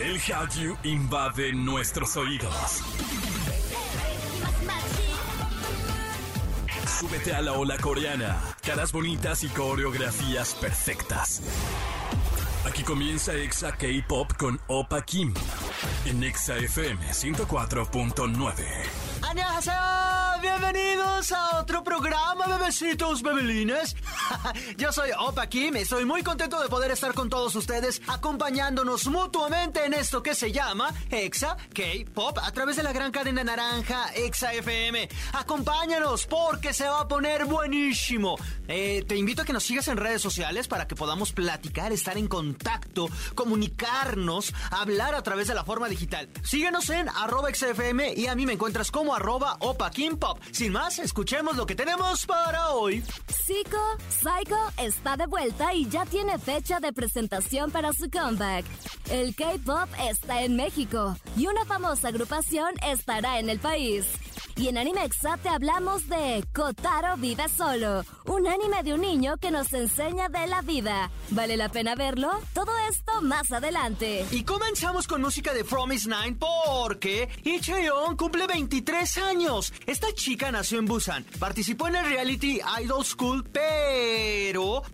El Hallyu invade nuestros oídos. Súbete a la ola coreana. Caras bonitas y coreografías perfectas. Aquí comienza Exa K-Pop con Opa Kim. En Exa FM 104.9. ¡Annyeonghaseyo! Bienvenidos a otro programa, bebecitos, bebelines. Yo soy Opa Kim, estoy muy contento de poder estar con todos ustedes, acompañándonos mutuamente en esto que se llama Exa K-Pop a través de la gran cadena naranja Exa FM. Acompáñanos porque se va a poner buenísimo. Eh, te invito a que nos sigas en redes sociales para que podamos platicar, estar en contacto, comunicarnos, hablar a través de la forma digital. Síguenos en arroba XFM y a mí me encuentras como arroba Opa Kim Pop. Sin más, escuchemos lo que tenemos para hoy. Zico, Psycho está de vuelta y ya tiene fecha de presentación para su comeback. El K-pop está en México y una famosa agrupación estará en el país. Y en Animexa te hablamos de Kotaro vive solo, un anime de un niño que nos enseña de la vida. ¿Vale la pena verlo? Todo esto más adelante. Y comenzamos con música de Promise Nine porque Icheon cumple 23 años. Esta chica nació en Busan, participó en el reality Idol School, pero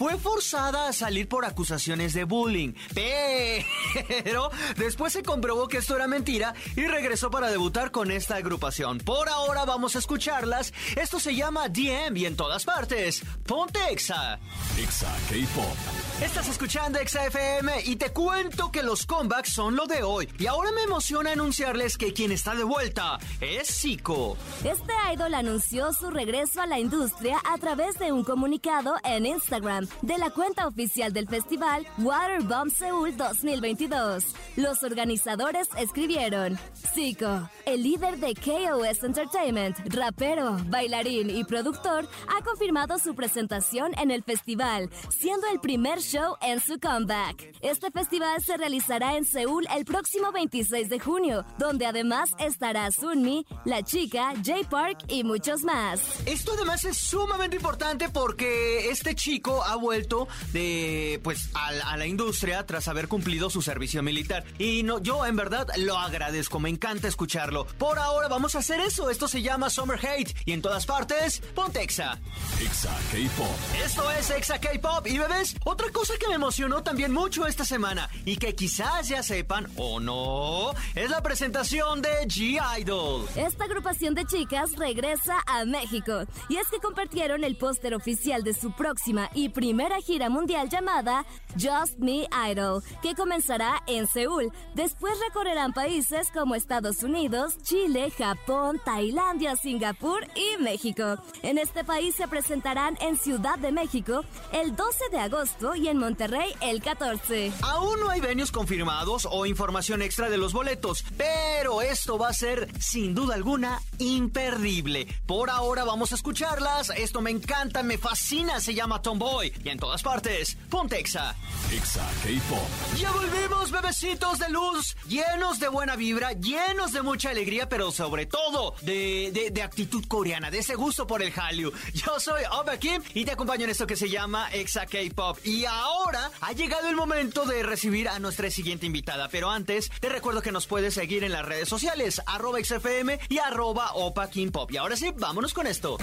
fue forzada a salir por acusaciones de bullying. Pero después se comprobó que esto era mentira y regresó para debutar con esta agrupación. Por ahora vamos a escucharlas. Esto se llama DM y en todas partes. Ponte Exa. Exa K-Pop. Estás escuchando Exa FM y te cuento que los comebacks son lo de hoy. Y ahora me emociona anunciarles que quien está de vuelta es Zico. Este idol anunció su regreso a la industria a través de un comunicado en Instagram de la cuenta oficial del festival Waterbomb Seoul 2022. Los organizadores escribieron: Zico, el líder de KOS Entertainment, rapero, bailarín y productor, ha confirmado su presentación en el festival, siendo el primer show en su comeback. Este festival se realizará en Seúl el próximo 26 de junio, donde además estará Sunmi, La Chica, Jay Park y muchos más. Esto además es sumamente importante porque este chico ha vuelto de pues a, a la industria tras haber cumplido su servicio militar y no yo en verdad lo agradezco, me encanta escucharlo. Por ahora vamos a hacer eso, esto se llama Summer Hate y en todas partes ponte Exa. Exa K-Pop. Esto es Exa K-Pop y bebés, otra cosa que me emocionó también mucho esta semana y que quizás ya sepan o no, es la presentación de G-Idol. Esta agrupación de chicas regresa a México y es que compartieron el póster oficial de su próxima y primera gira mundial llamada Just Me Idol, que comenzará en Seúl. Después recorrerán países como Estados Unidos, Chile, Japón, Tailandia, Singapur y México. En este país se presentarán en Ciudad de México el 12 de agosto y en Monterrey el 14. Aún no hay venues confirmados o información extra de los boletos, pero esto va a ser sin duda alguna imperdible. Por ahora vamos a escucharlas. Esto me encanta, me fascina, se llama Tomboy. Y en todas partes, Pontexa. Exa K-Pop. Ya volvimos, bebecitos de luz, llenos de buena vibra, llenos de mucha alegría, pero sobre todo de, de, de actitud coreana, de ese gusto por el Hallyu. Yo soy Oba Kim y te acompaño en esto que se llama Exa K-Pop. Y ahora ha llegado el momento de recibir a nuestra siguiente invitada. Pero antes, te recuerdo que nos puedes seguir en las redes sociales, arroba XFM y arroba Opa Kim Pop. Y ahora sí, vámonos con esto.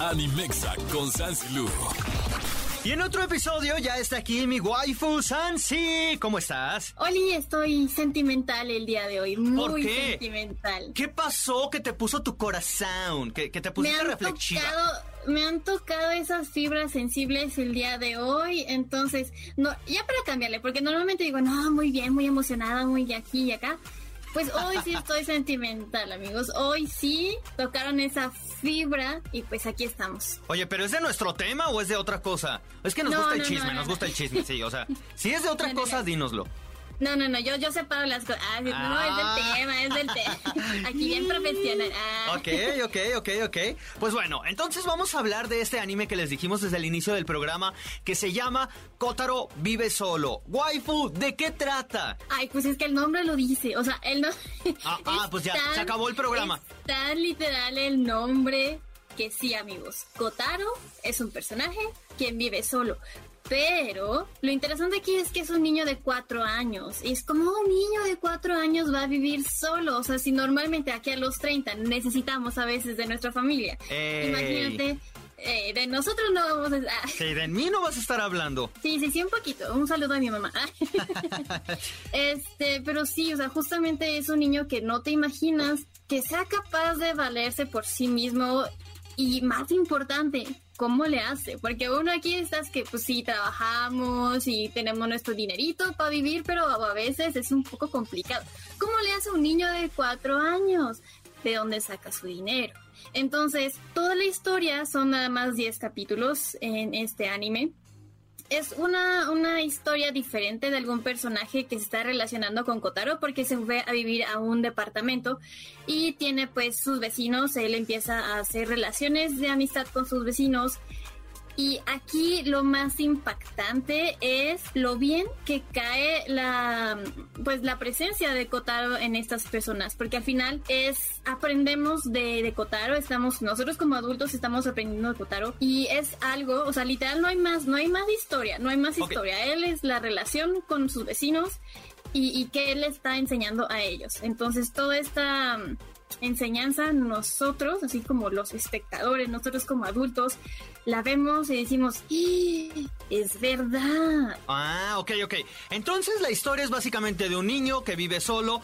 Animexa con Sansilu. Y en otro episodio ya está aquí mi waifu Sansi. ¿Cómo estás? Oli, estoy sentimental el día de hoy. Muy ¿Por qué? sentimental. ¿Qué pasó que te puso tu corazón? Que, que te pusiste reflexiva. tocado, me han tocado esas fibras sensibles el día de hoy, entonces, no, ya para cambiarle, porque normalmente digo, no, muy bien, muy emocionada, muy de aquí y acá. Pues hoy sí estoy sentimental, amigos. Hoy sí tocaron esa fibra y pues aquí estamos. Oye, ¿pero es de nuestro tema o es de otra cosa? Es que nos No, gusta el no, chisme, no, nos no, gusta el chisme, sí, o sea, si es de otra cosa, no. dínoslo. No, no, no, yo, yo separo las cosas. Ah, no, es Ah. del tema, es del tema. Aquí bien profesional. Ah. Ok, ok, ok, ok. Pues bueno, entonces vamos a hablar de este anime que les dijimos desde el inicio del programa que se llama Kotaro vive solo. Waifu, ¿de qué trata? Ay, pues es que el nombre lo dice. O sea, el no. Ah, ah, es pues ya, se acabó el programa. Es tan literal el nombre que sí, amigos. Kotaro es un personaje quien vive solo. Pero lo interesante aquí es que es un niño de cuatro años. Y es como un niño de cuatro años va a vivir solo. O sea, si normalmente aquí a los 30 necesitamos a veces de nuestra familia. Imagínate. Eh, de nosotros no vamos a... Ah. Sí, de mí no vas a estar hablando. Sí, sí, sí, un poquito. Un saludo a mi mamá. este, pero sí, o sea, justamente es un niño que no te imaginas que sea capaz de valerse por sí mismo y más importante, ¿cómo le hace? Porque uno aquí estás que pues sí trabajamos y tenemos nuestro dinerito para vivir, pero a veces es un poco complicado. ¿Cómo le hace un niño de cuatro años? ¿De dónde saca su dinero? Entonces, toda la historia son nada más 10 capítulos en este anime es una, una historia diferente de algún personaje que se está relacionando con Kotaro porque se fue a vivir a un departamento y tiene pues sus vecinos, él empieza a hacer relaciones de amistad con sus vecinos y aquí lo más impactante es lo bien que cae la pues la presencia de Kotaro en estas personas, porque al final es aprendemos de, de Kotaro, estamos nosotros como adultos estamos aprendiendo de Kotaro y es algo, o sea, literal no hay más, no hay más historia, no hay más historia. Él es la relación con sus vecinos y, y que él está enseñando a ellos. Entonces, toda esta enseñanza nosotros, así como los espectadores, nosotros como adultos, la vemos y decimos, ¡Ah! es verdad. Ah, ok, ok. Entonces la historia es básicamente de un niño que vive solo,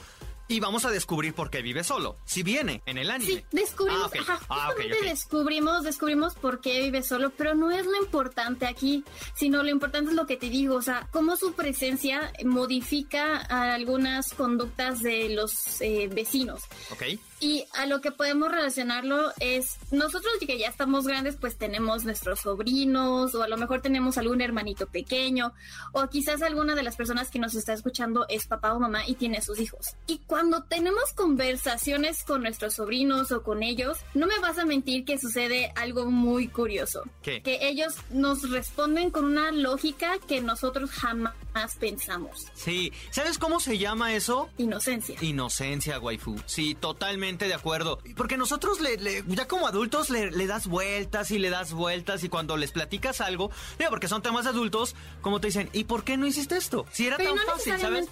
y vamos a descubrir por qué vive solo. Si viene en el anime. Sí, descubrimos, ah, ah descubrimos, descubrimos por qué vive solo, pero no es lo importante aquí, sino lo importante es lo que te digo, o sea, cómo su presencia modifica algunas conductas de los eh, vecinos. Ok. Y a lo que podemos relacionarlo es, nosotros que ya estamos grandes, pues tenemos nuestros sobrinos, o a lo mejor tenemos algún hermanito pequeño, o quizás alguna de las personas que nos está escuchando es papá o mamá y tiene sus hijos. Y cuando tenemos conversaciones con nuestros sobrinos o con ellos, no me vas a mentir que sucede algo muy curioso. ¿Qué? Que ellos nos responden con una lógica que nosotros jamás pensamos. Sí, ¿sabes cómo se llama eso? Inocencia. Inocencia, waifu. Sí, totalmente de acuerdo. Porque nosotros le, ya como adultos le, das vueltas y le das vueltas y cuando les platicas algo, mira, porque son temas adultos, como te dicen, ¿y por qué no hiciste esto? Si era tan fácil, ¿sabes?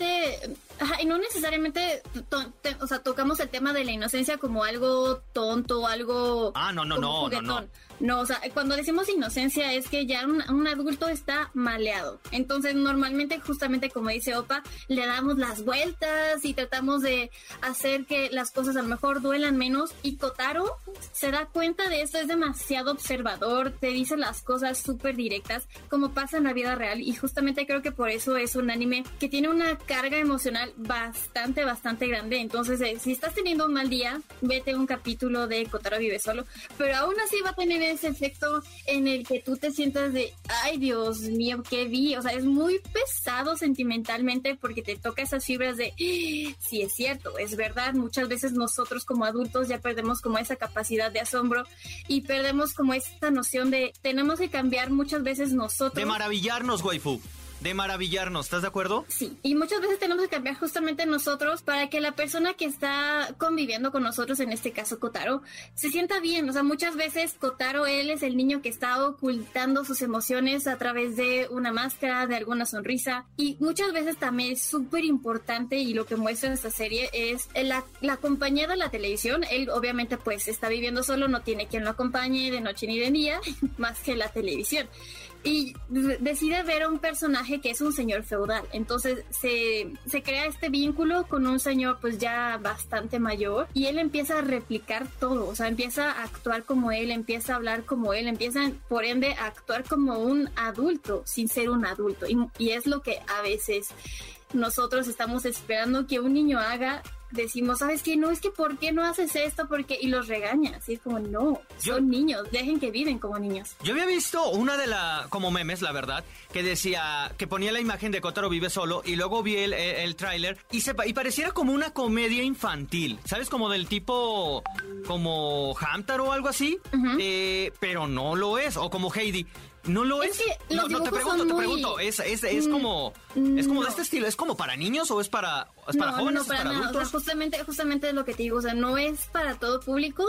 Y no necesariamente, o sea, tocamos el tema de la inocencia como algo tonto, algo... Ah, no, no, no, no, no. No, o sea, cuando decimos inocencia es que ya un, adulto está maleado. Entonces, normalmente, justamente como dice Opa, le damos las vueltas y tratamos de hacer que las cosas a lo mejor duelan menos. Y Kotaro se da cuenta de esto, es demasiado observador, te dice las cosas súper directas, como pasa en la vida real. Y justamente creo que por eso es un anime que tiene una carga emocional bastante, bastante grande. Entonces, eh, si estás teniendo un mal día, vete un capítulo de Kotaro Vive Solo. Pero aún así va a tener ese efecto en el que tú te sientas de, ay Dios mío, qué vi, o sea, es muy pesado sentimentalmente porque te toca esas fibras de, sí es cierto, es verdad, muchas veces nosotros como adultos ya perdemos como esa capacidad de asombro y perdemos como esta noción de, tenemos que cambiar muchas veces nosotros. De maravillarnos, waifu de maravillarnos, ¿estás de acuerdo? Sí, y muchas veces tenemos que cambiar justamente nosotros para que la persona que está conviviendo con nosotros, en este caso Kotaro, se sienta bien. O sea, muchas veces Kotaro, él es el niño que está ocultando sus emociones a través de una máscara, de alguna sonrisa. Y muchas veces también es súper importante y lo que muestra esta serie es la, la compañía de la televisión. Él obviamente pues está viviendo solo, no tiene quien lo acompañe de noche ni de día, más que la televisión y decide ver a un personaje que es un señor feudal. Entonces se, se, crea este vínculo con un señor pues ya bastante mayor y él empieza a replicar todo, o sea, empieza a actuar como él, empieza a hablar como él, empieza por ende a actuar como un adulto sin ser un adulto. Y, y es lo que a veces nosotros estamos esperando que un niño haga decimos, ¿sabes qué? No, es que ¿por qué no haces esto? Porque y los regaña, así como no, son niños, dejen que viven como niños. Yo había visto una de la como memes, la verdad, que decía que ponía la imagen de Kotaro vive solo y luego vi el, el, tráiler y se y pareciera como una comedia infantil, ¿sabes? Como del tipo como Hamtaro o algo así, eh, pero no lo es o como Heidi. No lo es. no, te pregunto, te pregunto. Es, es, es mm, como. Es como de este estilo. ¿Es como para niños o es para ¿Es para no, jóvenes? no, ¿Es para, para nada. O sea, adultos? justamente, justamente es lo que te digo. O sea, no es para todo público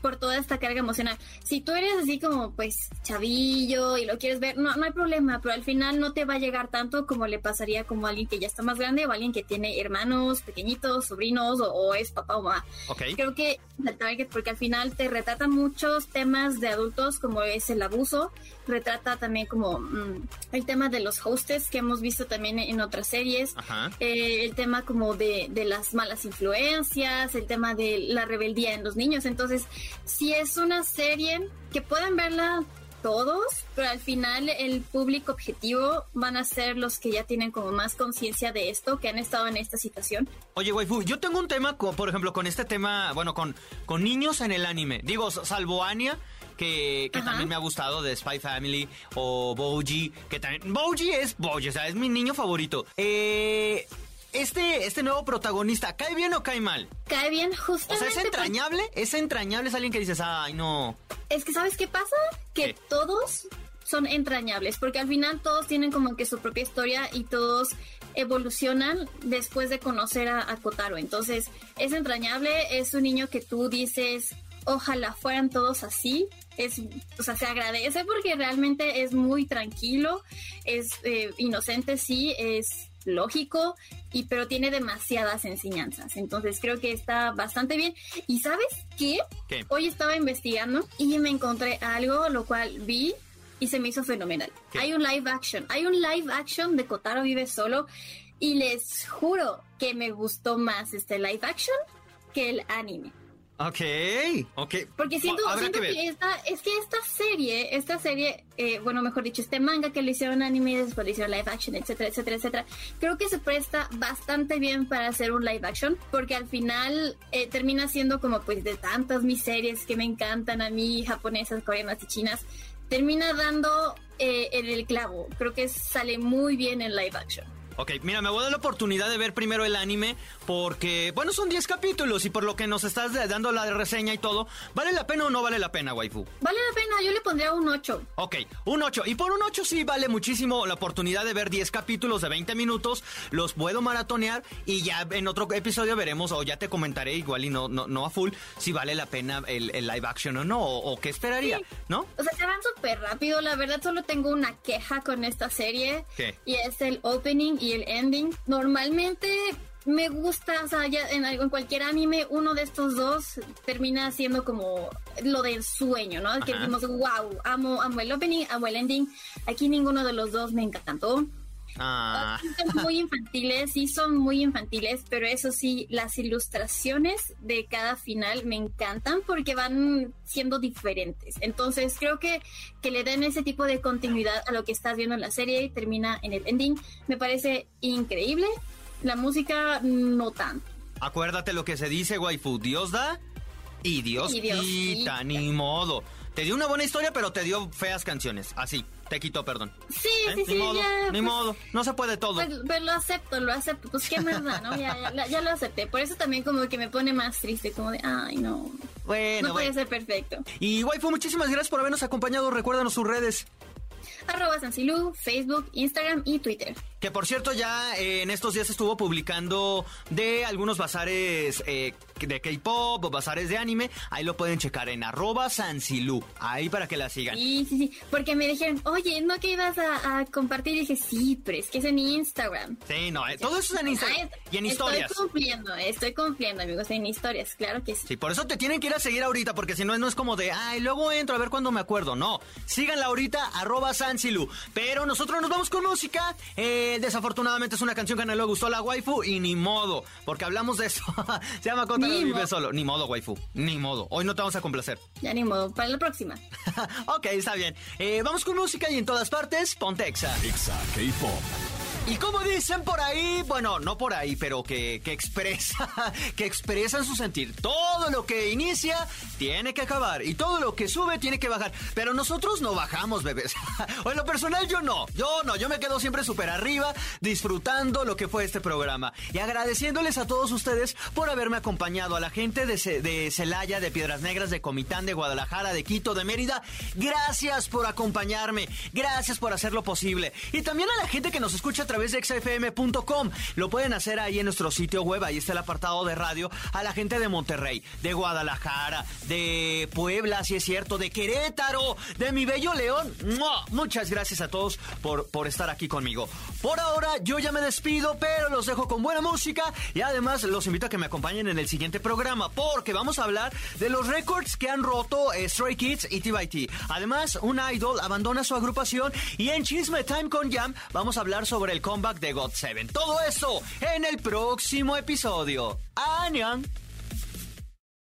por toda esta carga emocional. Si tú eres así como, pues, chavillo y lo quieres ver, no, no hay problema, pero al final no te va a llegar tanto como le pasaría como a alguien que ya está más grande o alguien que tiene hermanos pequeñitos, sobrinos o, o es papá o mamá. Ok. Creo que el target, porque al final te retrata muchos temas de adultos, como es el abuso, retrata también como mm, el tema de los hostes que hemos visto también en otras series, Ajá. eh, el tema como de, de las malas influencias, el tema de la rebeldía en los niños. Entonces, si es una serie que pueden verla todos, pero al final el público objetivo van a ser los que ya tienen como más conciencia de esto, que han estado en esta situación. Oye, waifu, yo tengo un tema, con, por ejemplo, con este tema, bueno, con, con niños en el anime. Digo, salvo Anya, que, también me ha gustado, de Spy Family, o Boji, que también... Boji es Boji, o sea, es mi niño favorito. Eh, este, este nuevo protagonista, ¿cae bien o cae mal? Cae bien O justamente. sea, ¿es entrañable? ¿Es entrañable? ¿Es alguien que dices, ay, no... Es que, ¿sabes qué pasa? Que ¿Qué? todos son entrañables, porque al final todos tienen como que su propia historia y todos evolucionan después de conocer a, a Kotaro. Entonces, es entrañable, es un niño que tú dices, ojalá fueran todos así. Es, o sea, se agradece porque realmente es muy tranquilo, es eh, inocente, sí, es lógico, y pero tiene demasiadas enseñanzas. Entonces creo que está bastante bien. ¿Y sabes qué? ¿Qué? Hoy estaba investigando y me encontré algo, lo cual vi y se me hizo fenomenal. ¿Qué? Hay un live action, hay un live action de Kotaro Vive Solo y les juro que me gustó más este live action que el anime. Ok, ok. Porque siento, siento que esta, es que esta serie, esta serie, eh, bueno, mejor dicho, este manga que le hicieron anime, después le hicieron live action, etcétera, etcétera, etcétera, creo que se presta bastante bien para hacer un live action, porque al final eh, termina siendo como pues de tantas mis series que me encantan a mí, japonesas, coreanas y chinas, termina dando eh, en el clavo. Creo que sale muy bien en live action. Ok, mira, me voy a dar la oportunidad de ver primero el anime porque, bueno, son 10 capítulos y por lo que nos estás dando la reseña y todo, ¿vale la pena o no vale la pena, waifu? Vale la pena, yo le pondría un 8. Ok, un 8. Y por un 8 sí vale muchísimo la oportunidad de ver 10 capítulos de 20 minutos. Los puedo maratonear y ya en otro episodio veremos o ya te comentaré igual y no, no, no a full si vale la pena el, el live action o no o, o qué esperaría, ¿no? O sea, se van súper rápido. La verdad, solo tengo una queja con esta serie. ¿Qué? Y es el opening y el ending. Normalmente me gusta, o sea, ya en, en cualquier anime, uno de estos dos termina siendo como lo del sueño, ¿no? Que decimos, wow, amo, amo el opening, amo el ending. Aquí ninguno de los dos me encantó. Ah, Son muy infantiles, sí son muy infantiles, pero eso sí, las ilustraciones de cada final me encantan porque van siendo diferentes. Entonces creo que que le den ese tipo de continuidad a lo que estás viendo en la serie y termina en el ending me parece increíble. La música no tanto. acuérdate lo que se dice, waifu. Dios da y Dios, Y Dios quita, quita. ni modo. Te dio una buena historia, pero te dio feas canciones. Así, te quitó, perdón. Sí, ¿Eh? sí, ni sí, modo, ya. ni pues, modo. No se puede todo. Pues, pues lo acepto, lo acepto. Pues qué más da, ¿no? Ya, ya, ya lo acepté. Por eso también como que me pone más triste, como de, ay, no. bueno, no bueno. puede ser perfecto. Y waifu, muchísimas gracias por habernos acompañado. Recuérdanos sus redes. Arroba Sansilú, Facebook, Instagram y Twitter. Que por cierto ya eh, en estos días estuvo publicando de algunos bazares eh, de K-pop o bazares de anime. Ahí lo pueden checar en arroba Sansilú. Ahí para que la sigan. Sí, sí, sí. Porque me dijeron, oye, ¿no que ibas a, a compartir? Y dije, sí, pero es que es en Instagram. Sí, no, eh, todo eso es en Instagram Ay, y en historias. Estoy cumpliendo, estoy cumpliendo, amigos, en historias, claro que sí. Sí, por eso te tienen que ir a seguir ahorita, porque si no, no es como de, ay, luego entro a ver cuándo me acuerdo. No, síganla ahorita, arroba Sansilu. Pero nosotros nos vamos con música. Eh, desafortunadamente es una canción que no le gustó a la waifu y ni modo, porque hablamos de eso. Se llama Kotaro Ni Vive. Solo. Ni modo, waifu, ni modo. Hoy no te vamos a complacer. Ya ni modo, para la próxima. ok, está bien. Eh, vamos con música y en todas partes, Pontexa. Exa K-Pop. Y como dicen por ahí, bueno, no por ahí, pero que, que expresa, que expresan su sentir. Todo lo que inicia tiene que acabar y todo lo que sube tiene que bajar. Pero nosotros no bajamos, bebés. o en lo personal yo no, yo no, yo me quedo siempre súper arriba disfrutando lo que fue este programa y agradeciéndoles a todos ustedes por haberme acompañado, a la gente de, de Celaya, de Piedras Negras, de Comitán, de Guadalajara, de Quito, de Mérida. Gracias por acompañarme, gracias por hacerlo posible. Y también a la gente que nos escucha través de xfm.com. Lo pueden hacer ahí en nuestro sitio web, ahí está el apartado de radio, a la gente de Monterrey, de Guadalajara, de Puebla, si es cierto, de Querétaro, de mi bello León. Muchas gracias a todos por, por estar aquí conmigo. Por ahora yo ya me despido, pero los dejo con buena música y además los invito a que me acompañen en el siguiente programa porque vamos a hablar de los récords que han roto eh, Stray Kids y T Además, un idol abandona su agrupación y en Chisme Time con Jam vamos a hablar sobre el comeback de God 7. Todo eso en el próximo episodio. ¡Añan!